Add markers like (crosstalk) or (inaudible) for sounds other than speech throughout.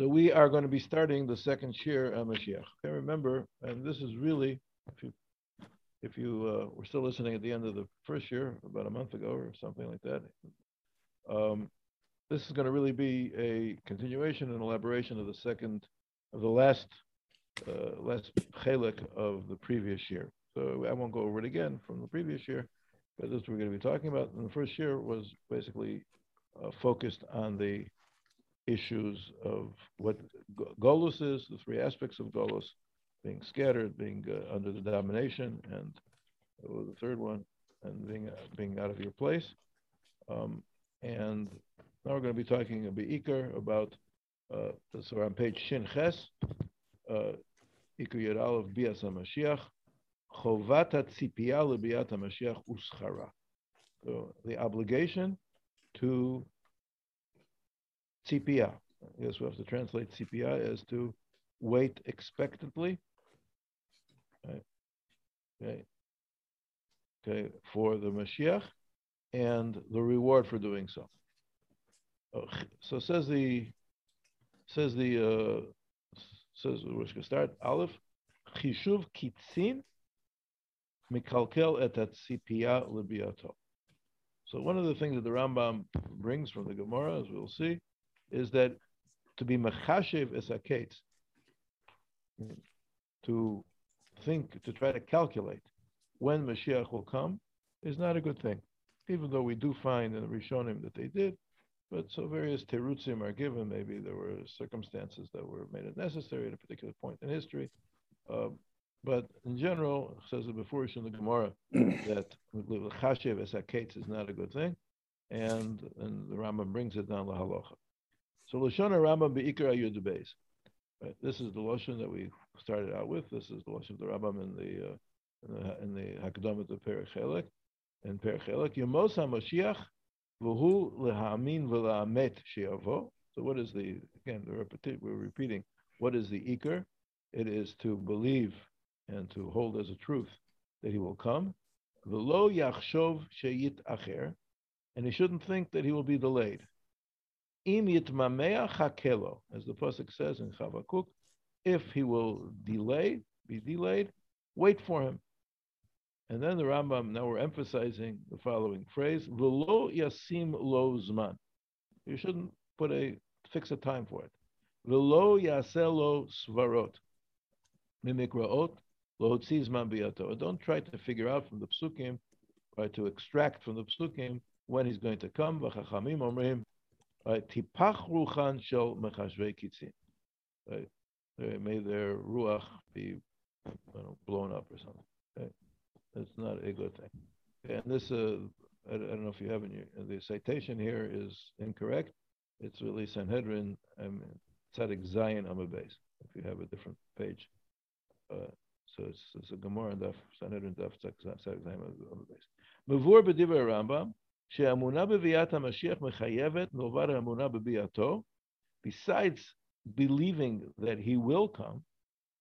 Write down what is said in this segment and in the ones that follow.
So we are going to be starting the second shir of Mashiach. Okay, remember, and this is really, if you if you uh, were still listening at the end of the first year, about a month ago or something like that, um, this is going to really be a continuation and elaboration of the second, of the last, uh, last chelik of the previous year. So I won't go over it again from the previous year, but this we're going to be talking about. And the first year was basically uh, focused on the issues of what Golus is, the three aspects of Golus, being scattered, being uh, under the domination, and uh, the third one, and being uh, being out of your place. Um, and now we're going to be talking a Be'ikr about, uh, so on page Shin Ches, uh, Iker Yed Aleph Bias HaMashiach, Chovat HaTzipiyah LeBiat HaMashiach Uschara. So the obligation to tzipiyah. I guess we have to translate tzipiyah as to wait expectantly. Right. Okay. Okay, for the Mashiach and the reward for doing so. Oh, so says the says the uh, says we're going to start Aleph Chishuv Kitzin Mikalkel et Atzipia Libiato. So one of the things that the Rambam brings from the Gemara, as we'll see, is that to be mechashev esaketz, to think, to try to calculate when Mashiach will come, is not a good thing. Even though we do find in the Rishonim that they did, but so various terutzim are given. Maybe there were circumstances that were made it necessary at a particular point in history. Uh, but in general, says it before in the Gemara (clears throat) that chashev esaketz is not a good thing, and and the Rambam brings it down la halacha. So Lashon Rambam Be'ikar Ayud Beis. Right? This is the Lashon that we started out with. This is the Lashon of the Rambam in the uh, in the, in the Hakadomet of Perek Chelek. And Perek Chelek, Yemos HaMashiach V'hu Lehamin V'la'amet She'avo. So what is the, again, we're repeating, what is the Ikar? It is to believe and to hold as a truth that he will come. V'lo Yachshov She'yit Acher. And he shouldn't think that he will be delayed. Im yitmamea hakelo, as the pasuk says in Chavakuk, if he will delay, be delayed, wait for him. And then the Rambam, now we're emphasizing the following phrase, V'lo yasim lo zman. You shouldn't put a, fix a time for it. V'lo yaselo svarot. Mimikraot, lo zman biyato. Don't try to figure out from the psukim, try to extract from the psukim when he's going to come. V'chachamim omrim, Tipach ruchan shel mechashvei kitzin. May their ruach be know, blown up or something. That's not a good thing. And this, uh, I, I, don't know if you have your, the citation here is incorrect. It's really Sanhedrin, um, Tzadik Zion Amabase, if you have a different page. Uh, so it's, it's a Gemara Daf, Sanhedrin Daf, Tzadik Zion Amabase. Mavur b'divrei Rambam, שהאמונה בביאת המשיח מחייבת מלבד האמונה בביאתו, besides believing that he will come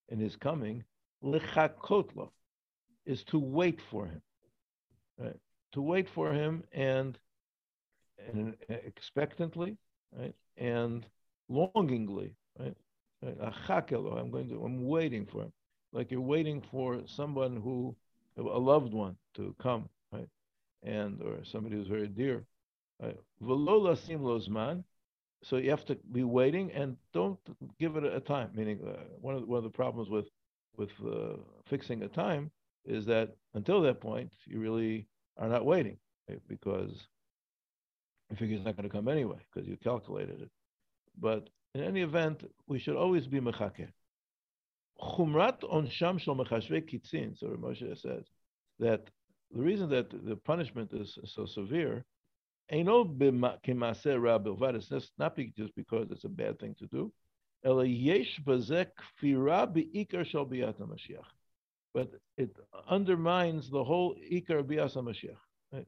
in his coming, לחכות לו, is to wait for him. Right? To wait for him and, and expectantly, right? And longingly, right? I'm going to, I'm waiting for him. Like you're waiting for someone who, a loved one to come, and or somebody who's very dear. Velola sim lozman. So you have to be waiting and don't give it a time. Meaning, uh, one of the, one of the problems with with uh, fixing a time is that until that point you really are not waiting right? because you figure it's not going to come anyway because you calculated it. But in any event, we should always be mechake. Chumrat on sham shel mechashve kitzin. So Moshe says that the reason that the punishment is so severe, it's not just because it's a bad thing to do, but it undermines the whole ikar bias Mashiach.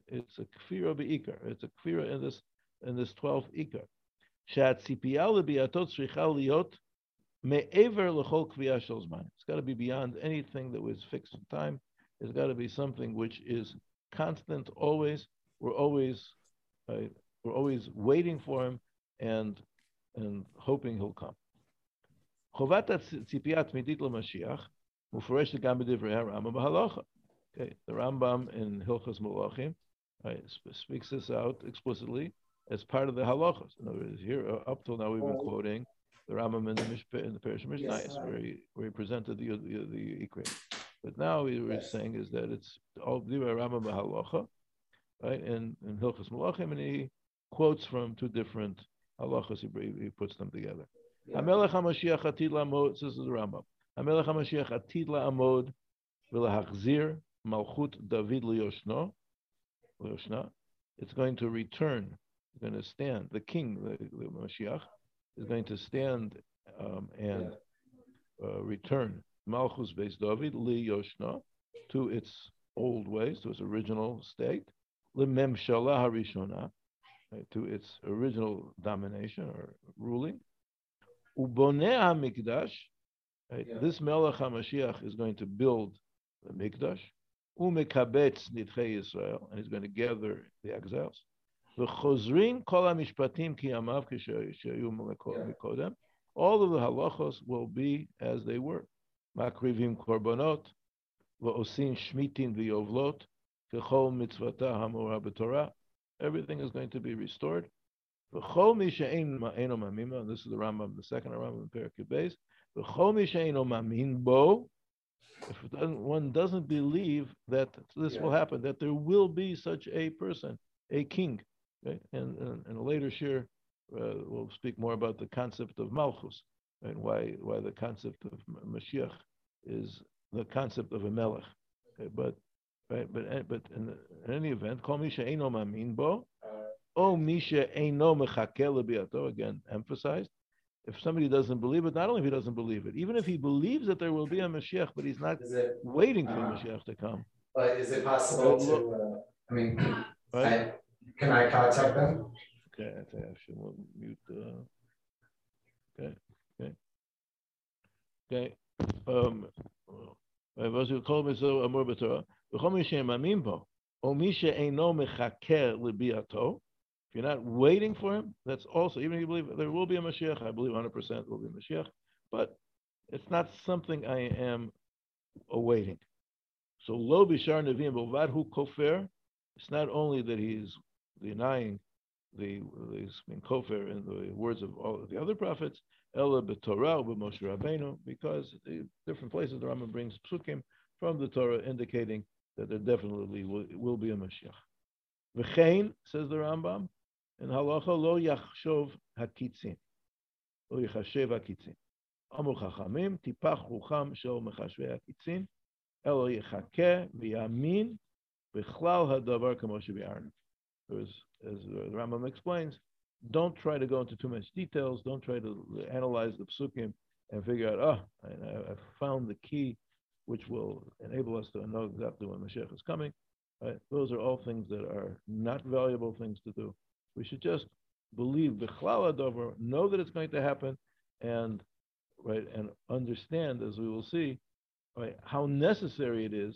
It's a kfira beikar. It's a kfira in this in this 12th ikar. It's got to be beyond anything that was fixed in time. There's got to be something which is constant, always. We're always uh, we're always waiting for him and and hoping he'll come. Okay, the Rambam in Hilchas Malachim right, speaks this out explicitly as part of the halachas. In other words, here uh, up till now we've been quoting the Rambam in the, Mishpeh, in the Parish of Mishnah, yes, where, he, where he presented the the, the, the but now what we're saying is that it's all Rambam halacha, right? And in Hilchas Malachim, and he quotes from two different halachas. He, he puts them together. Hamelech HaMashiach Atid La'amod, this is the Rambam. Hamelech HaMashiach Atid La'amod v'lahachzir Malchut David Liyoshno, Liyoshna. It's going to return, it's going to stand. The king, the, the Mashiach, is going to stand um, and uh, return Malchus Beis David Liyoshna to its old ways, to its original state. Limemshala Harishona, to its original domination or ruling. Uboneh HaMikdash, right, this Melech HaMashiach is going to build the Mikdash. Umekabetz Nidchei Israel, and he's going to gather the exiles. V'chozrin kol HaMishpatim ki amav kishayu mikodem. All of the halachos will be as they were. Makrivim korbanot, v'osin shmitin v'yovlot, kechol mitzvata hamura b'torah. Everything is going to be restored. Mi she'en ma'eno mamima, this is the Rambam, the second Rambam in Perikut Beis. V'chol mi she'eno mamin bo, if one doesn't believe that this yeah. will happen, that there will be such a person, a king. Okay? And, and, and later share, uh, we'll speak more about the concept of Malchus and why why the concept of Mashiach is the concept of a Melech. Okay? But right, but but in, in any event, call Misha Eino Mamin Bo, O Misha Eino Mechake again emphasized if somebody doesn't believe it, not only if he doesn't believe it, even if he believes that there will be a Mashiach, but he's not it, waiting for uh, Mashiach to come. But is it possible to, uh, I mean, (coughs) right? I, can I contact them? Okay, I think I should mute. Uh, okay, okay. Okay. Um, ואז הוא קורא בזה אמור בתורה, וכל מי שמאמין בו, או מי שאינו מחכה לביאתו, if you're not waiting for him, that's also, even if you believe there will be a Mashiach, I believe 100% there will be a Mashiach, but it's not something I am awaiting. So, lo bishar nevim b'vadhu kofer, it's not only that he's denying the, he's been kofer in the words of all of the other prophets, ella b'torah b'moshe rabbeinu, because the different places the Rambam brings psukim from the Torah indicating that there definitely will, will be a Mashiach. V'chein, says the Rambam, in halacha lo yachshov hakitzin, lo yachashev hakitzin. אמרו חכמים, טיפח רוחם של מחשבי הקיצין, אלא יחכה ויאמין בכלל הדבר כמו שביארנו. As, as the Rambam explains, don't try to go into too much details, don't try to analyze the psukim and figure out, oh, I, I found the key which will enable us to know exactly when Mashiach is coming. Right? Those are all things that are not valuable things to do. We should just believe bichlal adover, know that it's going to happen, and right and understand, as we will see, right, how necessary it is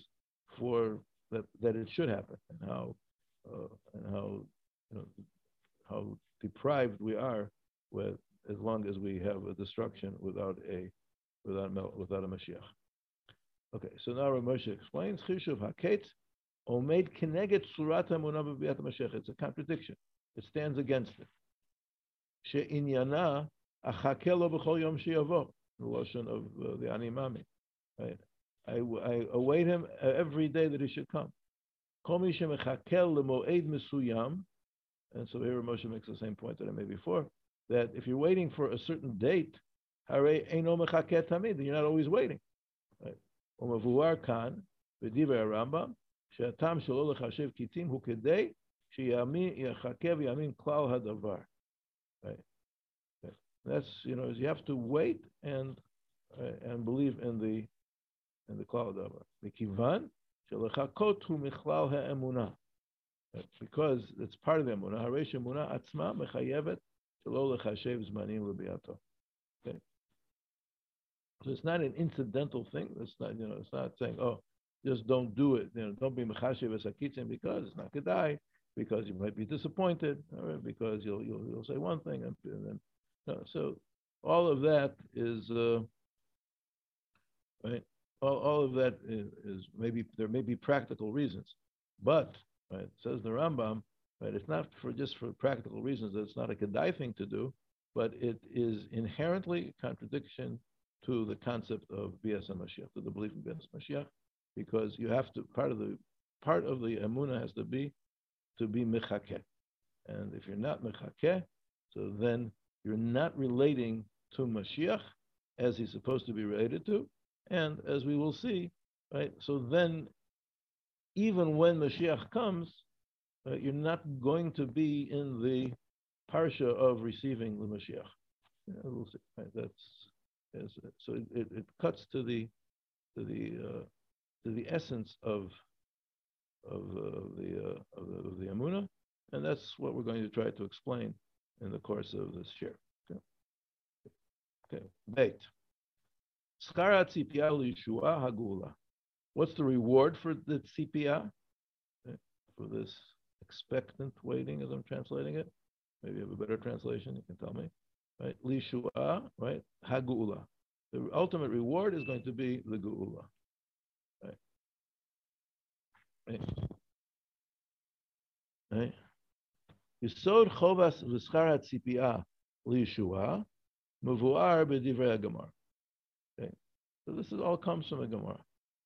for that that it should happen, and how uh, and how you know how deprived we are with as long as we have a destruction without a without without a Mashiach. Okay, so now Rav explains Chishuv Haket Omed Keneget Surat Mashiach. It's a contradiction. It stands against it. She'inyana achakelo b'chol yom sheyavo. The lotion of uh, the animami. Right? I, I await him every day that he should come. Kol mi shemechakel lemoed mesuyam. And so here Moshe makes the same point that I made before, that if you're waiting for a certain date, hare eino mechaket tamid, you're not always waiting. Right? Umavuar kan, v'diver Rambam, she'atam shelo lechashev kitim hu kedei יחכה ויאמין כלל הדבר. That's, you know, you have to wait and uh, and believe in the in the klal davar. מכיוון שלחכות הוא מכלל האמונה. because it's part of the Munah. Harish Munah atzma mechayevet shelo lechashev zmanim lebiato. Okay? So it's not an incidental thing. It's not, you know, it's not saying, oh, just don't do it. You know, don't be mechashev as because it's not kedai, because you might be disappointed, or because you'll, you'll, you'll say one thing and, and then, no. So all of that is, uh, right? All, all of that is, is maybe, there may be practical reasons, but right, says the Rambam, right? It's not for just for practical reasons. That it's not a kedai thing to do, but it is inherently a contradiction to the concept of Bias Mashiach, to the belief in Bias Mashiach, because you have to part of the part of the emuna has to be to be mechakeh, and if you're not mechakeh, so then you're not relating to Mashiach as he's supposed to be related to, and as we will see, right? So then, even when Mashiach comes, uh, you're not going to be in the parsha of receiving the Mashiach. Yeah, we'll see. Right? That's so it, it, it, cuts to the to the uh, to the essence of of uh, the uh, of the, of the Amuna, and that's what we're going to try to explain in the course of this share. Okay. Okay. Bait. What's the reward for the tzipia? For this expectant waiting, as I'm translating it? Maybe you have a better translation, you can tell me. Right? Lishua, right? Hagula. The ultimate reward is going to be the geula. Right? Right? Yisod chovas v'schar hatzipia liyeshua mevuar b'divrei Gemara. So this is all comes from the Gemara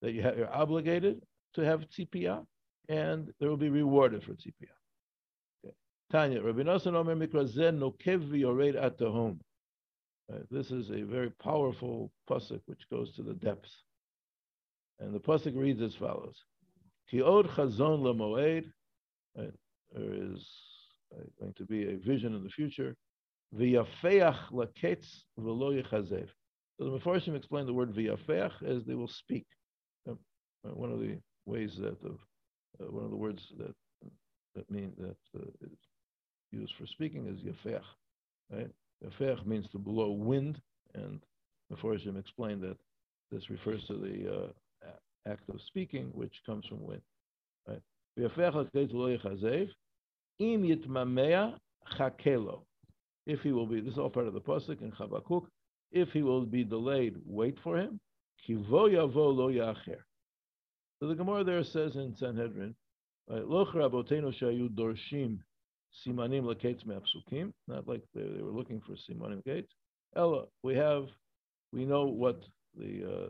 that you you're obligated to have tzipiyah, and there will be rewarded for tzipiyah. Okay. Tanya, Rabbi Nosson Omer Mikrazen Nokev Yored at the home. This is a very powerful pasuk which goes to the depths. And the pasuk reads as follows: Ki od chazon lemoed. There is uh, going to be a vision in the future. V'yafeach laketz v'lo yechazev. So the Mefarshim explain the word v'yafeach as they will speak. Uh, one of the ways that of uh, one of the words that that mean that uh, is used for speaking is yafeach. Right? Yafeach means to blow wind, and Mefarshim explained that this refers to the uh, act of speaking, which comes from wind. Right? If he will be, this is all part of the pasuk in Chabakuk. If he will be delayed, wait for him. So the Gemara there says in Sanhedrin, Loch Rabotenu Shayu Dorshim Simanim Laketz Me'apsukim, not like they, they, were looking for Simanim Gates. Ella, we have, we know what the uh,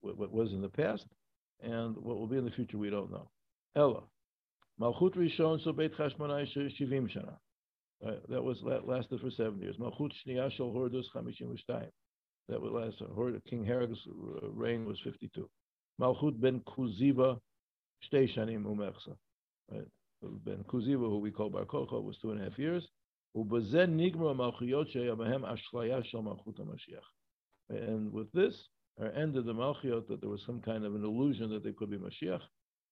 what, what, was in the past, and what will be in the future we don't know. Ella, Malchut Rishon So Beit Chashmonai Shivim Shana. Uh, that was that lasted for seven years. Malchut Shniya Shel Hordus Chamishim. That was last. King Herod's reign was 52. Malchut ben Kuziva, Shtei Shanim Umechsa. Ben Kuziva, who we call Bar Kochba, was two and a half years. ובזה Nigma המלכויות שהיה בהם Shal של מלכות And with this, our end of the Malchiot, that there was some kind of an illusion that there could be Mashiach,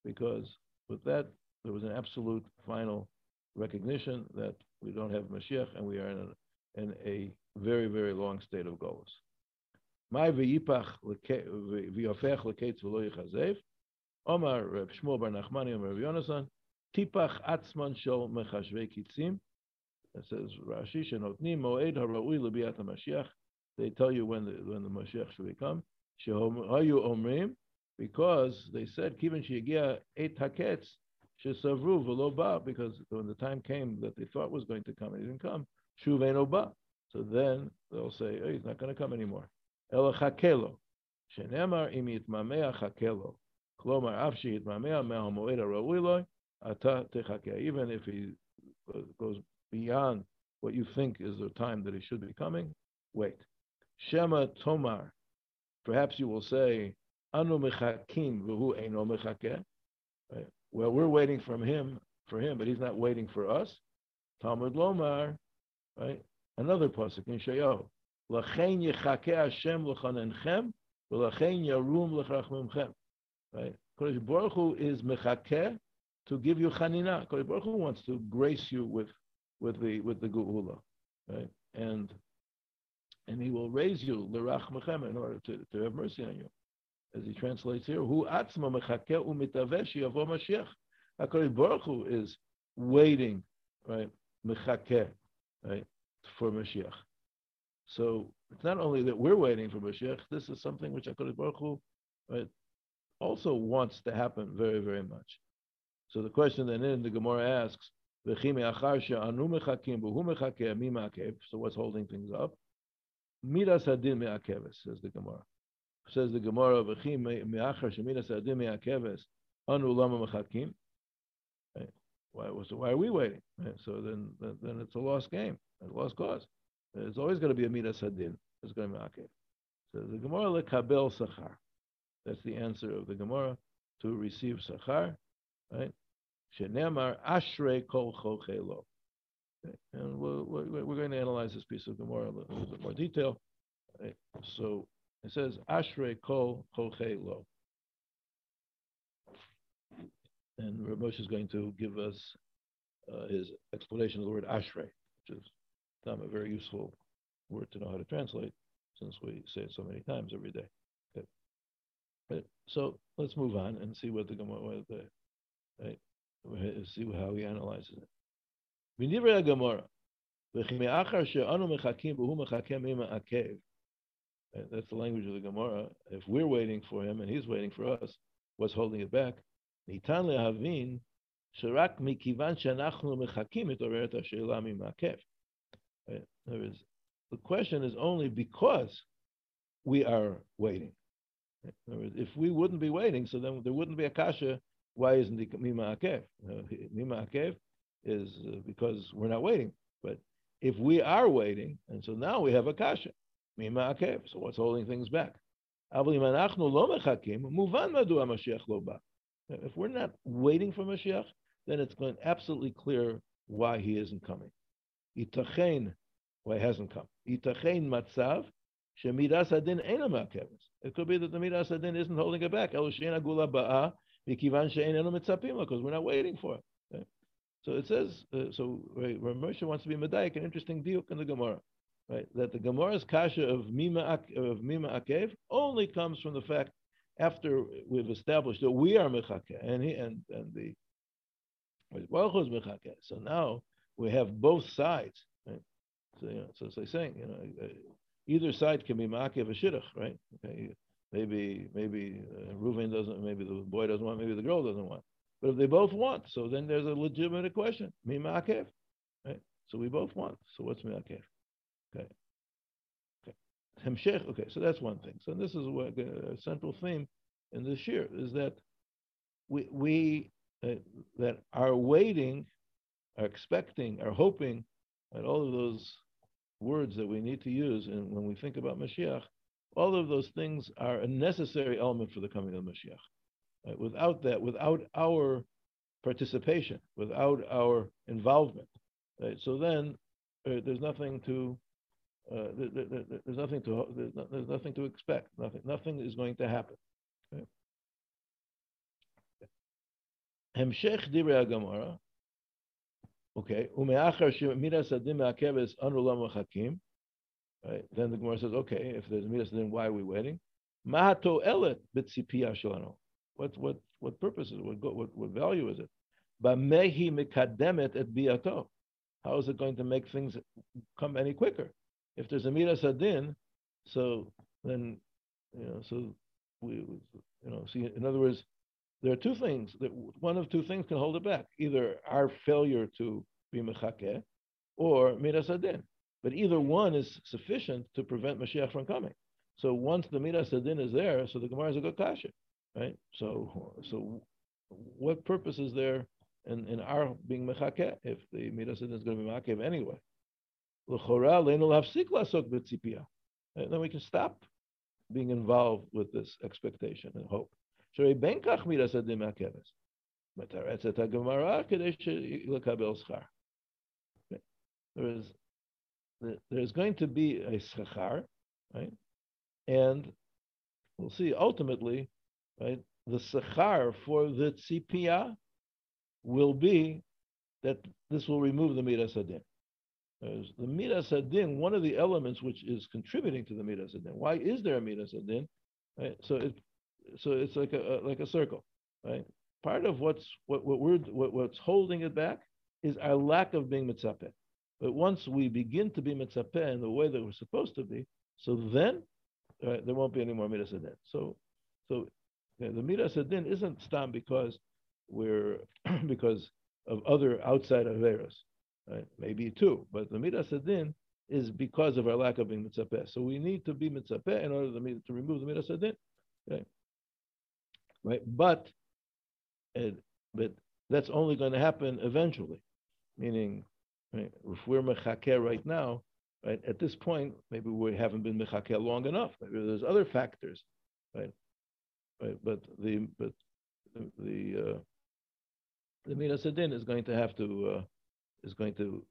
because with that, there was an absolute final recognition that we don't have Mashiach and we are in a, in a very, very long state of Golas. They tell you when the when the Mashiach should come. Shehayu omrim because they said kiven sheyagia et haketz shesavru v'lo ba because when the time came that they thought was going to come, it didn't come. Shuveno ba. So then they'll say, oh, he's not going to come anymore. אלא חכה לו. שנאמר אם יתממע חכה לו. כלומר, אף שיתממע מהמועד הראוי לו, אתה תחכה. Even if he goes beyond what you think is the time that he should be coming, wait. Shema tomar. Perhaps you will say, anu mechakim v'hu eino mechakeh. Well, we're waiting from him, for him, but he's not waiting for us. Talmud Lomar, right? Another pasuk in Shayo. L'chein yichakeh Hashem l'chanenchem, v'l'chein yarum l'chrachmimchem. Right? Kodesh Baruch Hu is mechakeh to give you chanina. Kodesh Baruch Hu wants to grace you with with the with the geula, right? And and he will raise you l'rachmechem in order to, to have mercy on you, as he translates here. Hu atzma mechakeh u'mitavesh yavo Mashiach. Hakadosh Baruch Hu is waiting, right? Mechakeh, right, for Mashiach. So it's not only that we're waiting for Mashiach, this is something which HaKadosh Baruch Hu right, also wants to happen very, very much. So the question then in the Gemara asks, so what's holding things up? Midas adin me'akeves, says the Gemara. Says the Gemara, anu lama mechakim. Why, so why are we waiting? So then, then it's a lost game, a lost cause. It's always going to be a midas adin. It's going to be akev. So the Gemara lekabel sachar. That's the answer of the Gemara to receive sachar, right? Shenemar ashrei kol chochelo. And we're, we're, going to analyze this piece of Gemara in a little bit more detail. Right? So it says ashrei kol chochelo. And Rav Moshe is going to give us uh, his explanation of the word ashrei, which is a very useful word to know how to translate since we say it so many times every day. Okay. Right. So let's move on and see what the Gemara, what the, right, see how he analyzes it. V'nivra Gemara, v'chime'achar she'anu mechakim v'hu mechakem ima akev. That's the language of the Gemara. If we're waiting for him and he's waiting for us, what's holding it back? ניתן להבין שרק מכיוון שאנחנו מחכים מתעוררת השאלה ממעכב. the question is only because we are waiting. If we wouldn't be waiting, so then there wouldn't be a kasha. Why isn't the mima akev? Mima akev is uh, because we're not waiting. But if we are waiting, and so now we have a kasha, mima akev. So what's holding things back? If we're not waiting for Mashiach, then it's going absolutely clear why he isn't coming. Why he hasn't come. Itachein matzav shemidas adin. It could be that the midas adin isn't holding it back. El agula ba'a mikivan shein ena mitzapim because we're not waiting for it. Okay? So it says. Uh, so right, Moshe wants to be medayik, an interesting diuk in the Gemara. Right, that the Gemara's kasha of mima of mima akev only comes from the fact after we've established that we are mechake and he and and the Baruch mechake. So now we have both sides. You know, so it's like saying, you know, uh, either side can be makiv a shidduch, right? Okay, maybe maybe uh, Reuven doesn't, maybe the boy doesn't want, maybe the girl doesn't want. But if they both want, so then there's a legitimate question. Me makev, right? So we both want. So what's makev? Okay. Okay. Hemshech. Okay. So that's one thing. So this is what a central theme in this year is that we we uh, that are waiting, are expecting, are hoping, and all of those words that we need to use and when we think about Mashiach, all of those things are a necessary element for the coming of Mashiach. Right? Without that, without our participation, without our involvement, right? so then uh, there's nothing to uh, there, there, there's nothing to there's, there's, nothing to expect. Nothing nothing is going to happen. Hemshech divrei Okay. midas adin me'akeves anulam chakim. Right. Then the Gemara says, okay, if there's midas adin, why are we waiting? Mahato elet b'tzipiyah shalano. What what what purpose is it? What, what what value is it? Bamehi mekademet et biato. How is it going to make things come any quicker? If there's a midas adin, so then you know, so we you know, see. In other words, there are two things that one of two things can hold it back: either our failure to be mechakeh, or midas adin. But either one is sufficient to prevent Mashiach from coming. So once the midas adin is there, so the Gemara is a good kasha, right? So, so what purpose is there in, in our being mechakeh if the midas adin is going to be makev anyway? Then we can stop being involved with this expectation and hope. שהרי בין כך מידס הדין מהכבש. מתרצת הגמרא כדי לקבל שכר. There's, there's going to be a schachar, right? And we'll see ultimately, right? The schachar for the tzipia will be that this will remove the midas adin. The midas adin, one of the elements which is contributing to the midas adin. Why is there a midas adin? Right? So it so it's like a, like a circle, right? Part of what's what, what we're what, what's holding it back is our lack of being mitzapeh. But once we begin to be mitzapeh in the way that we're supposed to be, so then uh, there won't be any more midas So, So the midas adin isn't stam because we're (clears throat) because of other outside averas, right? Maybe two, but the midas adin is because of our lack of being mitzapeh. So we need to be mitzapeh in order to, to remove the midas adin, okay? Right? But, uh, but that's only going to happen eventually, meaning right, if we're mechakeh right now, right? At this point, maybe we haven't been mechakeh long enough. Maybe there's other factors, right? Right, but the but the, the uh, the minas adin is going to have to uh, is going to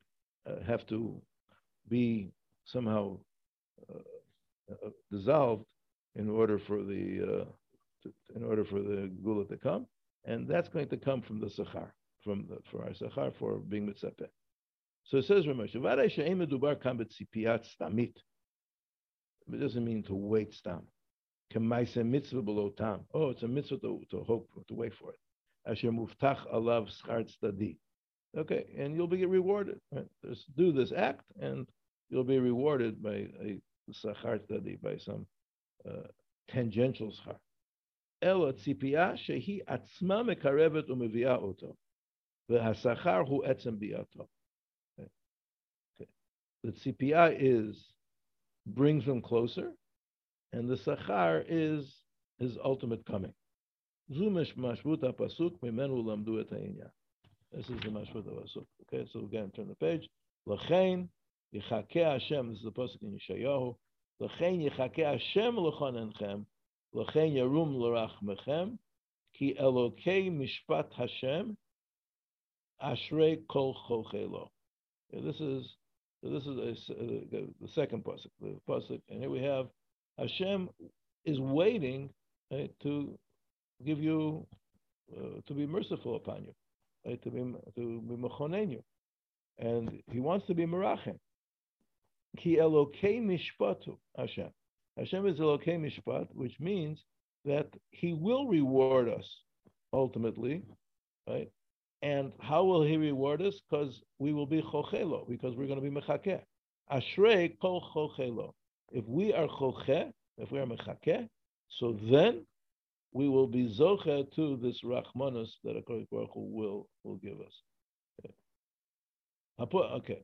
uh, have to be somehow uh, dissolved in order for the uh, to, in order for the gula to come, and that's going to come from the sachar, from the, for our sachar for being mitzapeh. So it says Ramesh, stamit. It doesn't mean to wait stam. mitzvah below tam. Oh, it's a mitzvah to, to hope, to wait for it. Asher muftach alav schar tzadi. Okay, and you'll be rewarded. Right? Just do this act, and you'll be rewarded by a sachar tzadi, by some uh, tangential schar. אלא ציפייה שהיא עצמה מקרבת ומביאה אותו, והשכר הוא עצם ביאתו. The tzipiyah is brings them closer, and the Sakhar is his ultimate coming. This is the Mashvuta Pasuk. Okay, so we're going to turn the page. Lachain Yichakeh Hashem. This is the Pasuk in Yeshayahu. Lachain Yichakeh Hashem L'chonenchem Lachain yarum l'rachmechem. Ki elokei mishpat Hashem. Ashrei kol chochelo. This is this is a, uh, the second pasuk. The pasuk, and here we have Hashem is waiting right, to give you uh, to be merciful upon you, right, to be to be and He wants to be merachem. Ki elokei mishpatu Hashem. Hashem is Elokei Mishpat, which means that He will reward us ultimately, right? And how will He reward us? Because we will be chochelo, because we're going to be mechakeh. Ashrei kol chochelo. If we are chocheh, if we are mechakeh, so then we will be zocher to this rachmanus that a Baruch Hu will will give us. Okay. Okay.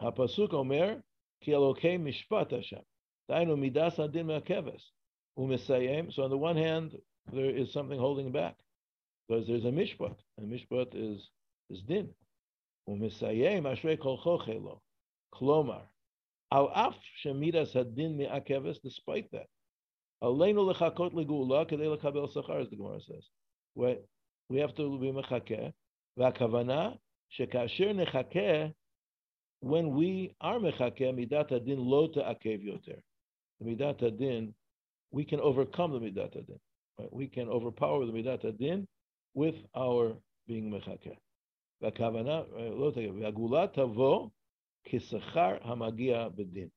Hapasuk Omer. כי אלוקי משפט השם. דהיינו, מידס הדין מהכבש. הוא מסיים, so on the one hand, there is something holding back because there's a mishpat, and mishpat is is din. Umisayem ashrei kol chochelo, klomar, al af shemidas hadin mi'akeves, despite that. Aleinu lechakot legula kadei lekabel sachar, as the Gemara says. We, we have to be mechakeh, v'akavana shekasher nechakeh, when we are mechakeh, midat hadin lo ta'akev yoter. The midat hadin, we can overcome the midat hadin. Right? We can overpower the midat hadin with our being mechakeh. והכוונה, לא תגיד, והגאולה תבוא כשכר המגיע בדין.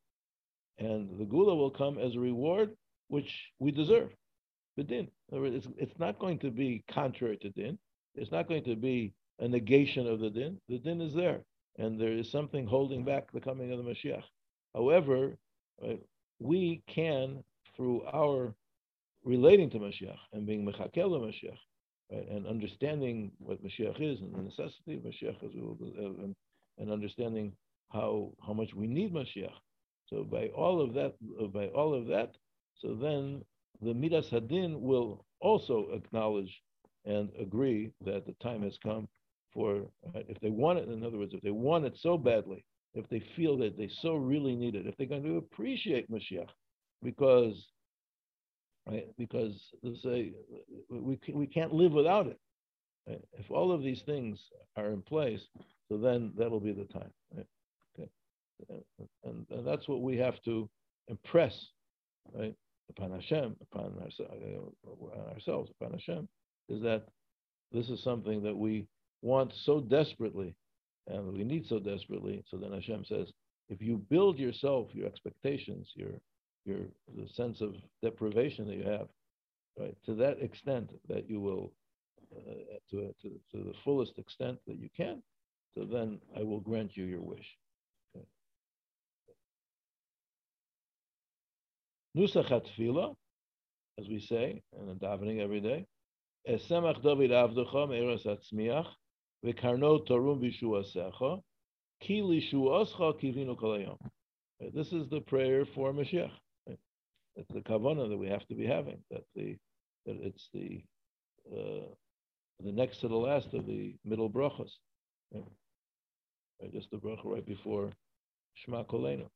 And the gula will come as a reward which we deserve, b'din. It's, it's not going to be contrary to din. It's not going to be a negation of the din. The din is there, and there is something holding back the coming of the Mashiach. However, uh, we can, through our relating to Mashiach and being mechakel Mashiach, right? and understanding what Mashiach is and the necessity of Mashiach as well, uh, and, and understanding how how much we need Mashiach. So by all of that, uh, by all of that, so then the Midas Hadin will also acknowledge and agree that the time has come for right, if they want it. In other words, if they want it so badly, if they feel that they so really need it, if they're going to appreciate Mashiach, because right? Because say we we can't live without it. Right? If all of these things are in place, so then that'll be the time. Right? Okay, and, and that's what we have to impress, right, upon Hashem, upon uh, ourselves, upon Hashem, is that this is something that we want so desperately, and we need so desperately. So then Hashem says, if you build yourself, your expectations, your your the sense of deprivation that you have, right? To that extent that you will, uh, to, to to the fullest extent that you can, so then I will grant you your wish. Nusach okay. as we say in the davening every day, Esemach David Avdecha Me'eres Atzmiach V'karno Tarum Vishuasecha Ki Lishuascha Kivinu Kolayom. This is the prayer for Mashiach. It's the kavana that we have to be having. That the that it's the uh, the next to the last of the middle brachas. Right? Just the bracha right before Shema Kolenu.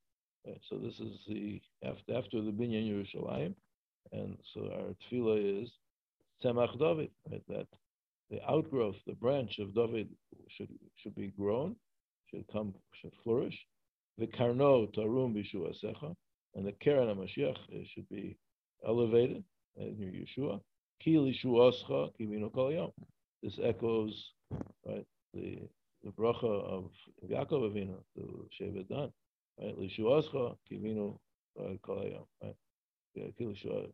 Right? So this is the after after the binyan Yerushalayim, and so our tefillah is Tzemach David. Right? That the outgrowth, the branch of David should should be grown, should come, should flourish. The karno tarum bishu asecha, and the Keren HaMashiach uh, should be elevated uh, in your Yeshua. Ki lishuascha kivinu. This echoes right the the bracha of Yaakov Avinu, the Shevet Dan, right? Lishuascha kivinu uh, kol yom, right? Ki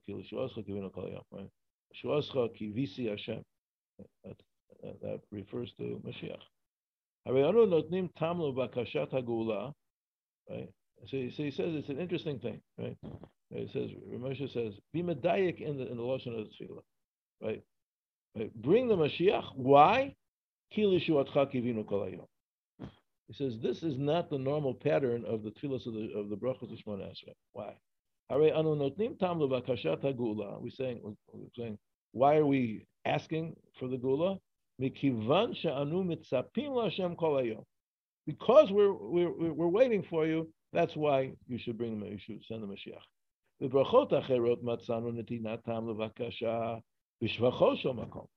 lishuascha kivinu kol yom, right? Shuascha kivisi Hashem. That, refers to Mashiach. Hare anu notnim tamlu bakashat hagula, right? So he, so he says it's an interesting thing, right? He says Ramosha says be medayik in the in the lashon of the tefillah, right? right? Bring the Mashiach. Why? He says this is not the normal pattern of the tefillas of the of the brachos of Shemona Esrei. Why? We're saying we're saying why are we asking for the gula? Because we're, we're, we're waiting for you, that's why you should bring them, you should send the Mashiach. The brachot acherot matzanu netinatam levakasha b'shvachosho.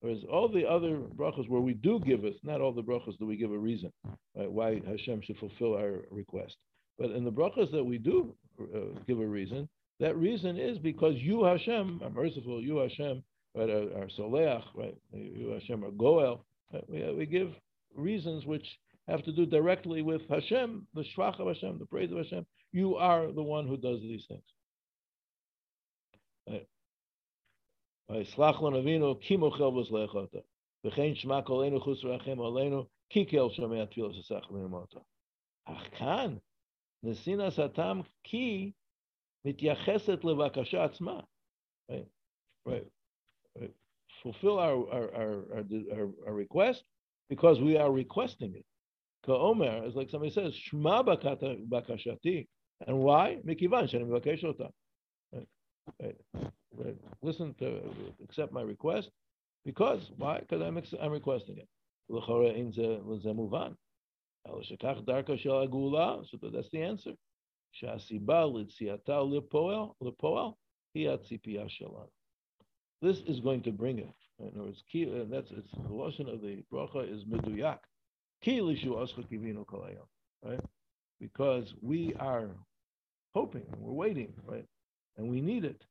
Whereas all the other brachas where we do give us, not all the brachas do we give a reason right, why Hashem should fulfill our request. But in the brachas that we do uh, give a reason, that reason is because you Hashem are merciful, you Hashem right, are, are Soleach, right, you Hashem are Goel. Right, we, we give reasons which have to do directly with Hashem, the Shvach of Hashem, the praise of Hashem. You are the one who does these things. ויסלח לנו אבינו כי מוכל וסלח אותו. וכן שמע קולנו חוץ רחם עלינו כי כל שומע תפילה שסח ממותו. אך כאן נסינס הטעם כי מתייחסת לבקשה עצמה. Right, right, right. Fulfill our, our, our, our, our request because we are requesting it. Ka'omer is like somebody says, Shma bakashati. And why? Mikivan, שאני מבקש אותה. Right, right. Listen to, accept my request. Because, why? Because I'm, I'm requesting it. לכאורה אין זה, זה מובן. אבל שכך דרכה של הגאולה, so that's the answer. שהסיבה ליציאתה לפועל, לפועל, היא הציפייה שלנו. This is going to bring it. In other words, key, and that's it's the lesson of the bracha is meduyak. Right? Because we are hoping we're waiting, right? And we need it.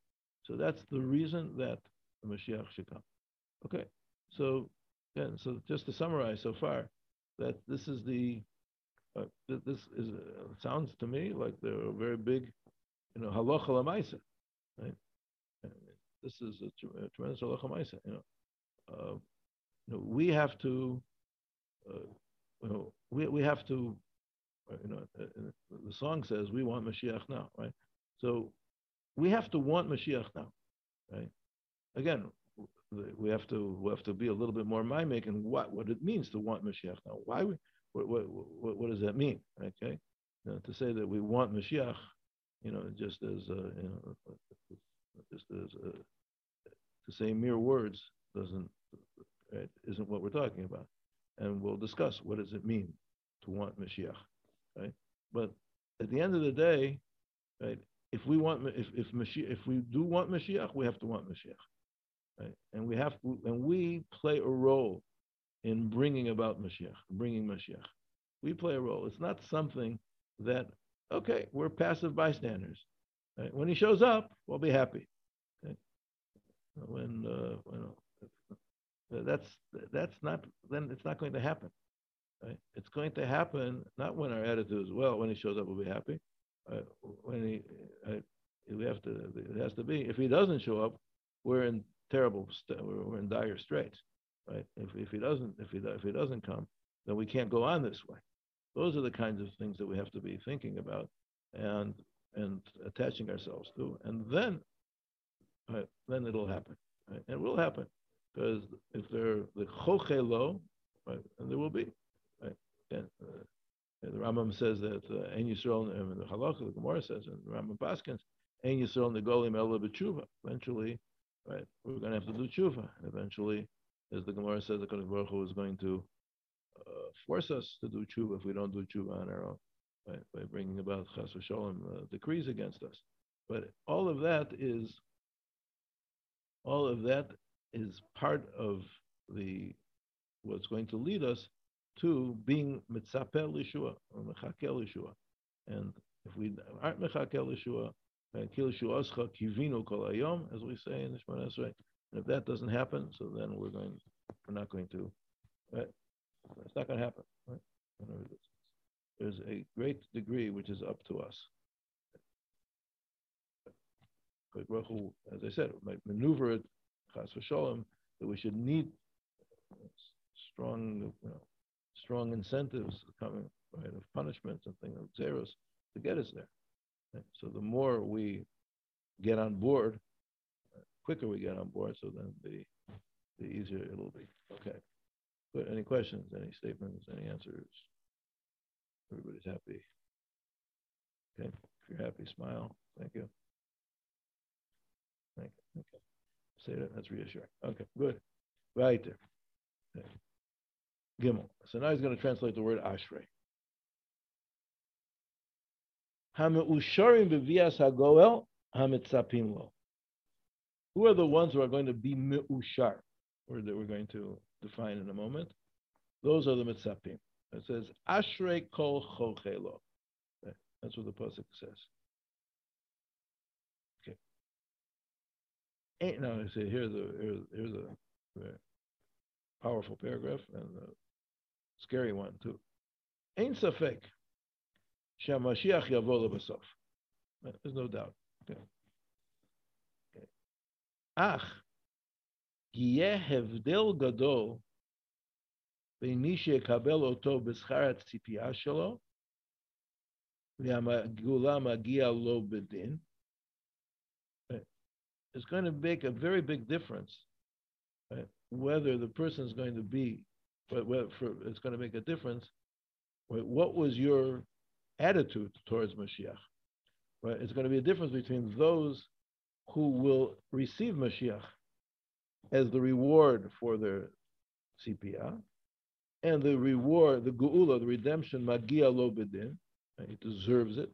So that's the reason that the Mashiach should come. Okay. So then, so just to summarize so far, that this is the uh, this is uh, sounds to me like they're a very big, you know, halacha lamaisa, right? This is a, tremendous. You know, uh, you know, we have to uh, you know, we, we have to, uh, you know, uh, uh, the song says we want Mashiach now, right? So we have to want Mashiach now, right? Again, we have to we have to be a little bit more mind making what what it means to want Mashiach now. Why we what what what, what does that mean? Okay, you know, to say that we want Mashiach, you know, just as uh, you know, uh, to say mere words doesn't right, isn't what we're talking about and we'll discuss what does it mean to want Mashiach, right? But at the end of the day, right? If we want, if if Mashiach, if we do want Mashiach, we have to want Mashiach, right? And we have to, and we play a role in bringing about Mashiach, bringing Mashiach. We play a role. It's not something that okay, we're passive bystanders. Right? When he shows up, we'll be happy. Okay? When, uh, when that's that's not then it's not going to happen. Right? It's going to happen not when our attitude is well. When he shows up, we'll be happy. Uh, when he, uh, we have to, it has to be. If he doesn't show up, we're in terrible, st- we're in dire straits, right? If, if he doesn't, if he if he doesn't come, then we can't go on this way. Those are the kinds of things that we have to be thinking about and and attaching ourselves to. And then right, then it'll happen. Right? And it will happen because if they're the chochelo, right, and there will be. Right? And, uh, the Rambam says that uh, Ein Yisrael, and the Halacha, the Gemara says, and the Rambam Paskins, Ein Yisrael Negolim Ela B'tshuva. Eventually, right, we're going to have to do tshuva. Eventually, as the Gemara says, the Kodesh Baruch Hu is going to uh, force us to do tshuva if we don't do tshuva on our own, right, by bringing about chas v'sholem uh, decrees against us. But all of that is, all of that is part of the what's going to lead us to being mitzapel Yeshua or mechakel Yeshua. And if we aren't mechakel Yeshua, kil shuascha kivinu kol ayom, as we say in the Esrei, and if that doesn't happen, so then we're going, we're not going to, right? It's not going to happen, right? There's a great degree which is up to us. As I said, might maneuver it, chas v'sholem, that we should need strong, you know, strong incentives coming, right, of punishments and things, of zeros, to get us there. Right? So the more we get on board, uh, quicker we get on board, so then the the easier it'll be. Okay. But any questions, any statements, any answers? Everybody's happy. Okay. If you're happy, smile. Thank you. Thank you. Okay. Say that. That's reassuring. Okay. Good. Right there. Okay. Gimel. So now he's going to translate the word Ashrei. Hameusharim bevias hagoel hamitzapim lo. Who are the ones who are going to be meushar, or that we're going to define in a moment? Those are the mitzapim. It says, Ashrei kol chochelo. That's what the Pasuk says. Okay. Ain't, now I say, here's a, here's, a, powerful paragraph and a scary one, too. Ain't safek. Shamashiach yavol Basof. There's no doubt. Okay. Ach, yeh hevdel gadol it's going to make a very big difference right? whether the person is going to be, for, it's going to make a difference. Right? What was your attitude towards Mashiach? Right? It's going to be a difference between those who will receive Mashiach as the reward for their tzipiyah and the reward, the Geula, the redemption, Magia lo bedin, he deserves it.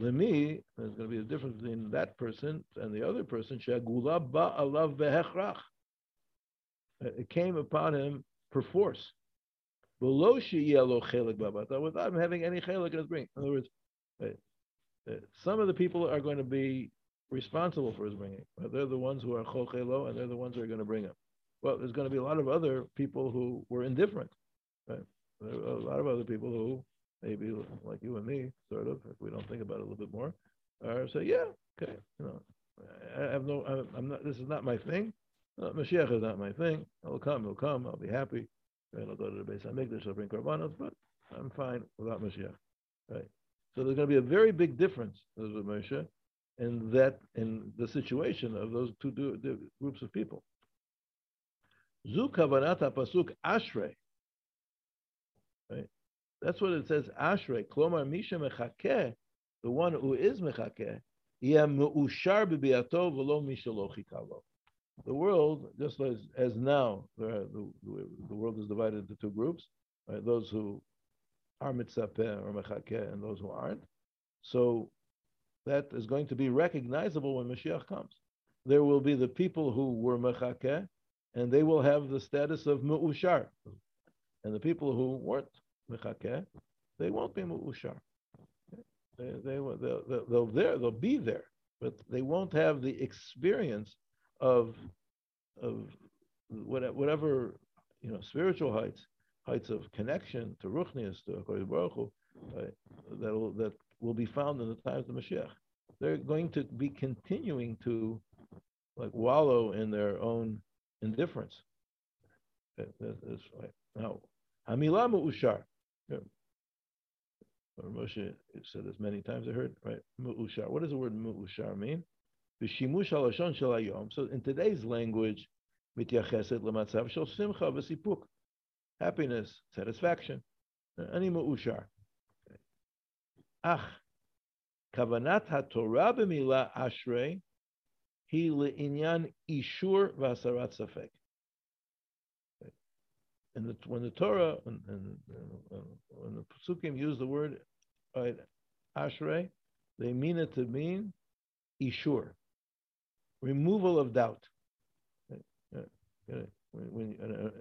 Lemi, there's going to be a difference between that person and the other person. Shagula ba alav behechrach. It came upon him perforce. Below yellow chelik babata, without him having any chelik in his bringing. In other words, uh, some of the people are going to be responsible for his bringing. They're the ones who are chochelo, and they're the ones who are going to bring him. Well, there's going to be a lot of other people who were indifferent. Right? There are a lot of other people who maybe like you and me, sort of, if we don't think about it a little bit more, are say, yeah, okay, you know, I have no, I'm not. This is not my thing. Uh, Mashiach is not my thing. I'll come, he'll come, I'll be happy. And I'll go to the Beis Hamikdash, I'll bring korbanos, but I'm fine without Mashiach. Right? So there's going to be a very big difference with Moshe in that in the situation of those two groups of people. Zu kavanata pasuk ashrei. Right? That's what it says. Ashrei. Klomar misha mechakeh, the one who is mechakeh, the world, just as, as now, the, the, the world is divided into two groups, right? those who are mitzapeh or mechakeh and those who aren't. So that is going to be recognizable when Mashiach comes. There will be the people who were mechakeh, and they will have the status of mu'ushar. And the people who weren't mechakeh, they won't be mu'ushar. They, they, they'll, they'll, there, they'll be there, but they won't have the experience of of whatever you know spiritual heights, heights of connection to Ruchnias, to Hakadosh Baruch Hu, right, that will that will be found in the times of Mashiach. They're going to be continuing to like wallow in their own indifference. Now, Hamila Mu'ushar. Moshe said this many times. I heard right. Mu'ushar. What does the word Mu'ushar mean? V'shimush halashon shel hayom. So in today's language, mityacheset lematzav shel simcha v'sipuk, happiness, satisfaction, ani ma'ushar. Ach, kavanat haTorah b'mila ashrei he le'inyan ishur v'asarat safek. And the, when the Torah, and, when the Psukim use the word right, ashrei, they mean it to mean ishur, removal of doubt. When, when,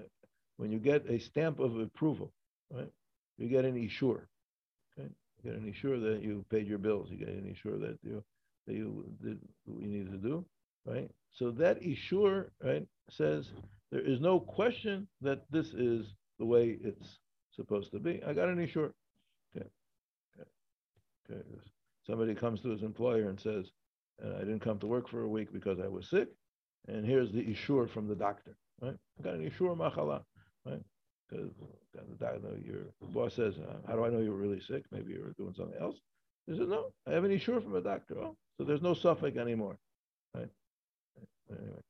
when you get a stamp of approval, right, you get an ishur. Okay? You get an ishur that you paid your bills. You get an ishur that you that you did what you needed to do, right? So that ishur, right, says there is no question that this is the way it's supposed to be. I got an ishur. Okay. okay. okay. Somebody comes to his employer and says, I didn't come to work for a week because I was sick, and here's the ishur from the doctor. Right? I got an ishur machala. Right? Because your boss says, uh, "How do I know you were really sick? Maybe you were doing something else." He says, "No, I have an ishur from a doctor." Oh, so there's no safek anymore. Right? Anyway,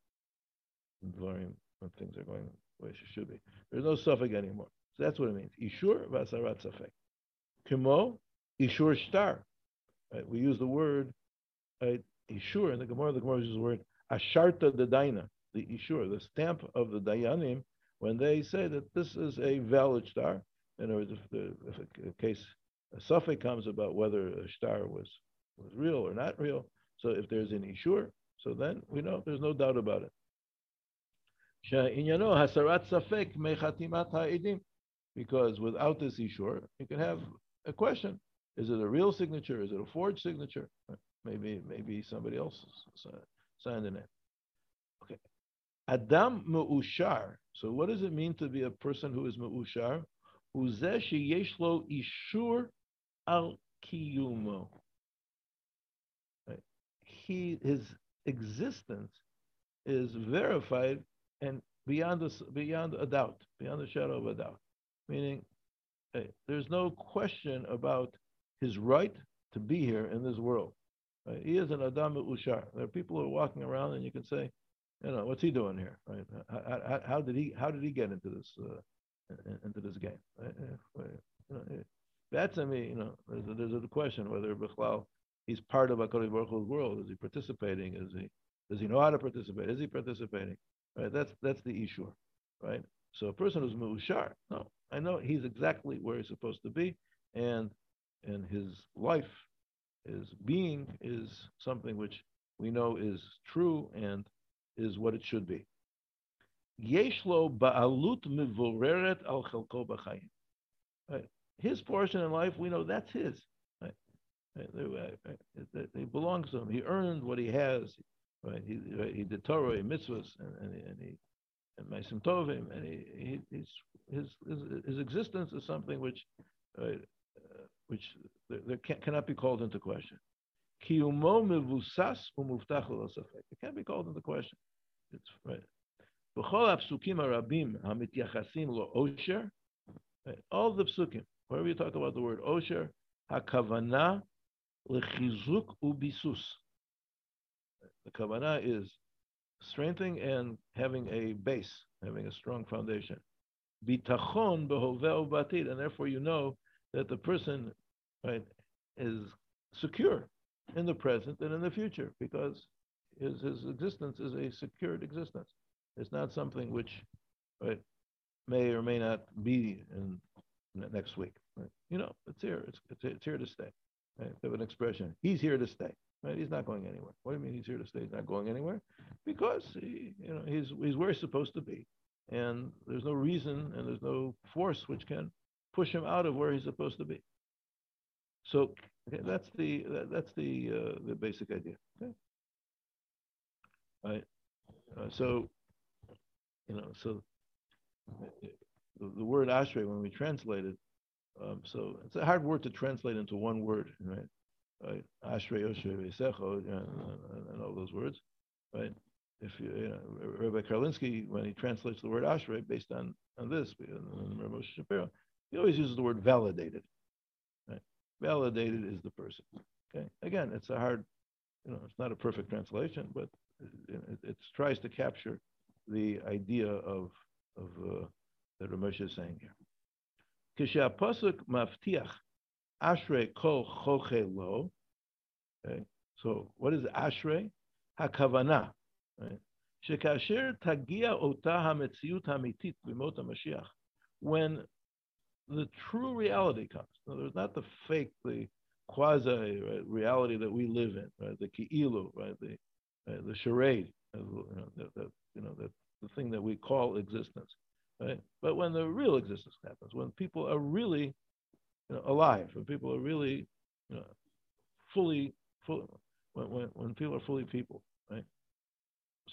learning when things are going the way it should be. There's no safek anymore. So that's what it means. Ishur vasarat safek. Kimo ishur shtar. Right? We use the word right, Ishur in the Gemara. The Gemara uses the word Asharta the Daina, the Ishur, the stamp of the Dayanim, when they say that this is a valid shtar. In other words, if, the, if a, a case, a safek comes about whether a shtar was, was real or not real, so if there's an Ishur, so then we know there's no doubt about it. Because without this Ishur, you can have a question. Is it a real signature? Is it a forged signature? Maybe maybe somebody else signed it. Okay. Adam mu'ushar. So what does it mean to be a person who is mu'ushar? He his existence is verified and beyond a, beyond a doubt, beyond the shadow of a doubt. Meaning, hey, there's no question about his right to be here in this world. Right? He is an Adam Ushar. There are people who are walking around, and you can say, you know, what's he doing here? Right? How, how, how did he how did he get into this uh, into this game? Right? You know, that's I mean, you know, there's a, there's a question whether Bichlal he's part of Hakadosh Baruch Hu's world. Is he participating? Is he does he know how to participate? Is he participating? Right? That's that's the issue, right? So a person who's mu'ushar, no, I know he's exactly where he's supposed to be, and and his life his being is something which we know is true and is what it should be. Yeshlo ba'alut mivoreret al chelko b'chayim. His portion in life, we know that's his. It, uh, belongs to him. He earned what he has. Right? He, he did Torah, he mitzvahs, and, and, he and Maasim Tovim, and he, he, his, his, his existence is something which right, uh, which there, can, cannot be called into question. It can't be called into question. It's right. All the psukim, wherever you talk about the word osher, hakavana lechizuk ubisus. The kavana is strengthening and having a base, having a strong foundation. Bitachon behoveh batid, and therefore you know that the person right, is secure in the present and in the future because his, his existence is a secured existence. It's not something which right, may or may not be in, in next week. Right? You know, it's here. It's, it's, it's here to stay. Right? They have an expression. He's here to stay. Right? He's not going anywhere. What do you mean he's here to stay? He's not going anywhere because he, you know, he's he's where he's supposed to be, and there's no reason and there's no force which can push him out of where he's supposed to be. So okay, that's the that, that's the uh, the basic idea. Okay. All right. Uh, so you know, so the, the word ashrei when we translate it, um, so it's a hard word to translate into one word, right? Ashrei, Oshrei, Vesecho, and, all those words, right? If you, you know, Rabbi Karlinsky, when he translates the word Ashrei based on, on this, and Shapiro, he always uses the word validated. Right? Validated is the person. Okay. Again, it's a hard, you know, it's not a perfect translation, but it, it tries to capture the idea of of uh, that Ramesh is saying here. Kishapasuk maftiach ashrei kol choche lo. Okay, so what is ashrei? Hakavana. Right? שכאשר תגיע אותה המציאות האמיתית במות המשיח, when the true reality comes, there's not the fake, the quasi right, reality that we live in, right? the ki'ilu, right? the, uh, the charade, uh, you know, the, the, you know the, the thing that we call existence. Right? But when the real existence happens, when people are really you know, alive, when people are really you know, fully, full, when, when, when people are fully people, right?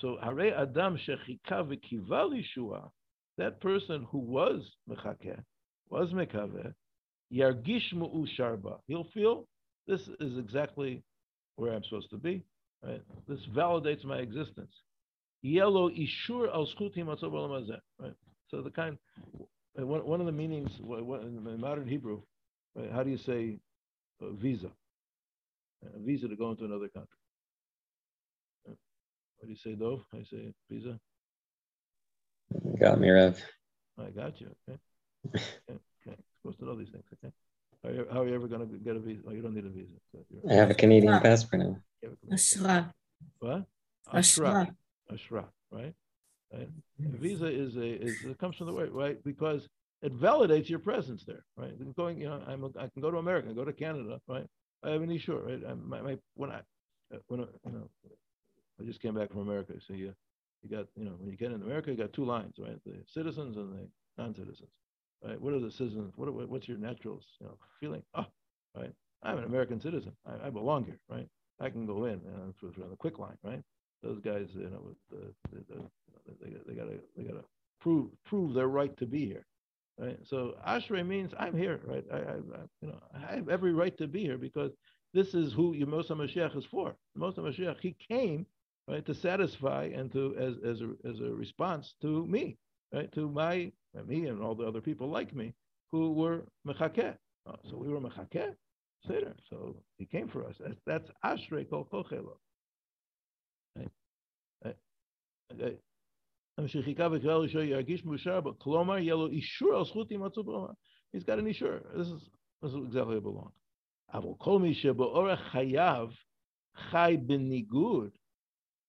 So Hare Adam Shechika V'Kiva Lishua, that person who was Mechakeh, was Mekaveh, Yargish Mu'usharba. He'll feel this is exactly where I'm supposed to be. Right? This validates my existence. Yellow Ishur al Right? So the kind, one, one of the meanings in modern Hebrew, uh, how do you say uh, visa? A visa to go into another country. Uh, what do you say, Dov? I say visa. Got me, Rev. I got you. Okay. (laughs) okay. okay. Supposed to know these things. Okay. How are you, how are you ever going to get a visa? Oh, you don't need a visa. So I have a Canadian passport now. Ashra. What? Ashra. Ashra. Right. Right? visa is a is it comes from the word right because it validates your presence there, right? Going, you know, I'm a, I can go to America, go to Canada, right? I have an issue, right? I, my, my when I uh, when I, you know I just came back from America, so you you got you know when you get in America, you got two lines, right? The citizens and the non-citizens, right? What are the citizens? What what's your natural you know feeling? Oh, right. I'm an American citizen. I, I belong here, right? I can go in and through, through the quick line, right? Those guys, you know, with the, the, the they, they gotta they gotta prove prove their right to be here, right? So Ashrei means I'm here, right? I, I, you know I have every right to be here because this is who Yemos Mashiach is for. Yemos Mashiach, he came right to satisfy and to as as a as a response to me, right? To my me and all the other people like me who were mechakeh. Oh, so we were mechakeh. Seder. So he came for us. That's, that's Ashrei Kol Kochelo. Right? He's got an ishur. This is this is exactly what belongs.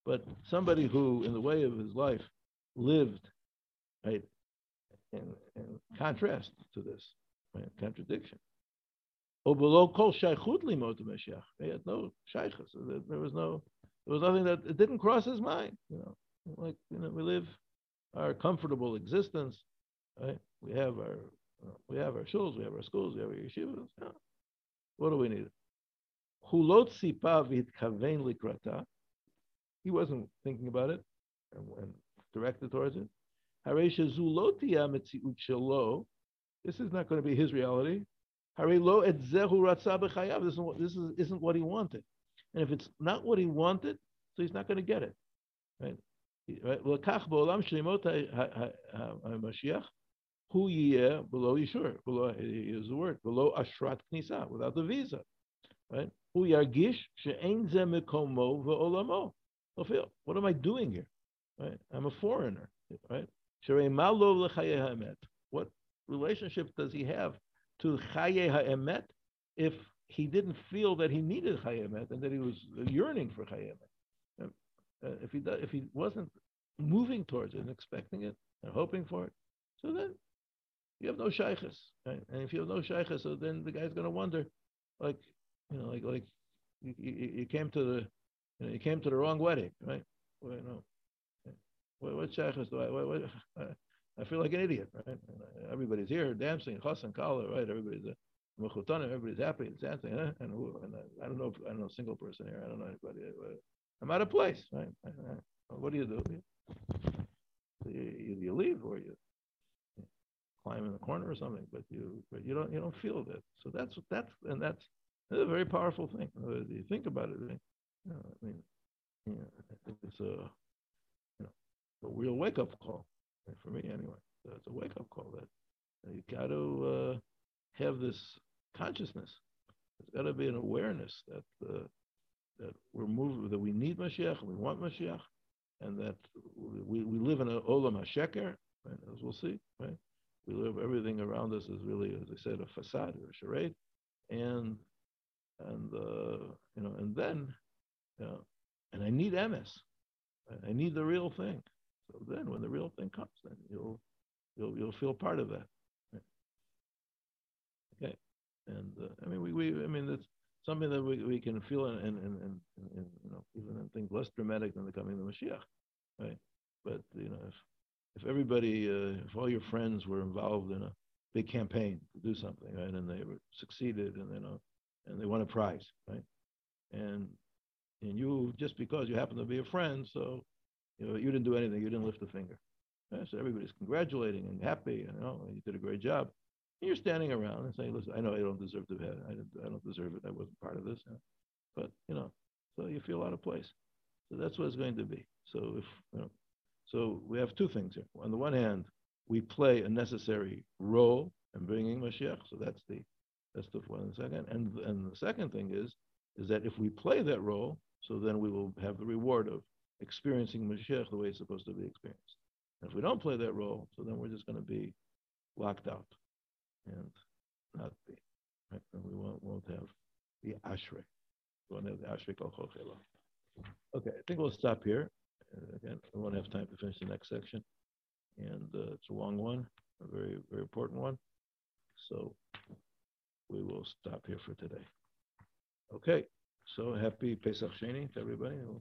But somebody who, in the way of his life, lived right in, in contrast to this, right, contradiction. below kol shaychut limot Mashiach. They had no shaychus. There was no, there was nothing that it didn't cross his mind. You know, like you know, we live our comfortable existence, right? We have our uh, we have our shuls, we have our schools, we have our yeshivas. What do we need? He wasn't thinking about it and, and directed towards it. This is not going to be his reality. Ratza b'chayav. This is isn't what he wanted. And if it's not what he wanted, so he's not going to get it. Right? לקח בעולם שלמות המשיח, הוא יהיה בלא אישור, below is the word, below אשרת כניסה, without the visa, right? הוא ירגיש שאין זה מקומו ועולמו. feel, what am I doing here? Right? I'm a foreigner, right? What relationship does he have to chaye ha'emet if he didn't feel that he needed chaye and that he was yearning for chaye Uh, if he if he wasn't moving towards it and expecting it and hoping for it, so then you have no shaykhs. Right? And if you have no shaykhs, so then the guy's going to wonder, like you know, like like you, you, you came to the you, know, you came to the wrong wedding, right? Well, you know, what, what shaykhs do I? What, what, (laughs) I feel like an idiot, right? Everybody's here dancing, chas and kala, right? Everybody's a everybody's happy and dancing, huh? and, who, and I don't know, if, I don't know a single person here. I don't know anybody. I'm out of place, right? What do you do? You, you leave or you climb in the corner or something, but you but you don't you don't feel that. So that's that's and that's, that's a very powerful thing. You think about it. You know, I mean, you know, it's a you know a real wake up call for me anyway. So it's a wake up call that you got to uh, have this consciousness. There's got to be an awareness that uh, that we're moved, that we need Mashiach, we want Mashiach, and that we, we live in an olam hasheker, right, as we'll see, right? We live, everything around us is really, as I said, a facade or a charade, and and uh, you know, and then, you know, and I need MS, I need the real thing. So then, when the real thing comes, then you'll you'll you'll feel part of that. Right? Okay, and uh, I mean, we, we I mean, it's something that we, we can feel and in, in, in, you know, even in things less dramatic than the coming of the Mashiach, right? But, you know, if, if everybody, uh, if all your friends were involved in a big campaign to do something, right, and they were succeeded and, you know, and they won a prize, right? And, and you, just because you happen to be a friend, so, you know, you didn't do anything, you didn't lift a finger. Right? So everybody's congratulating and happy, and, you know, you did a great job. You're standing around and saying, "Listen, I know I don't deserve to have. I, I don't deserve it. I wasn't part of this." But you know, so you feel out of place. So that's what it's going to be. So if you know, so we have two things here. On the one hand, we play a necessary role in bringing Mashiach. So that's the that's the one. And second, and and the second thing is is that if we play that role, so then we will have the reward of experiencing Mashiach the way it's supposed to be experienced. And if we don't play that role, so then we're just going to be locked out and not be. Right? And we won't, won't have the ashrei. We won't have the ashrei kol Okay, I think we'll stop here. Again, we won't have time to finish the next section. And uh, it's a long one, a very, very important one. So we will stop here for today. Okay, so happy Pesach Sheni to everybody.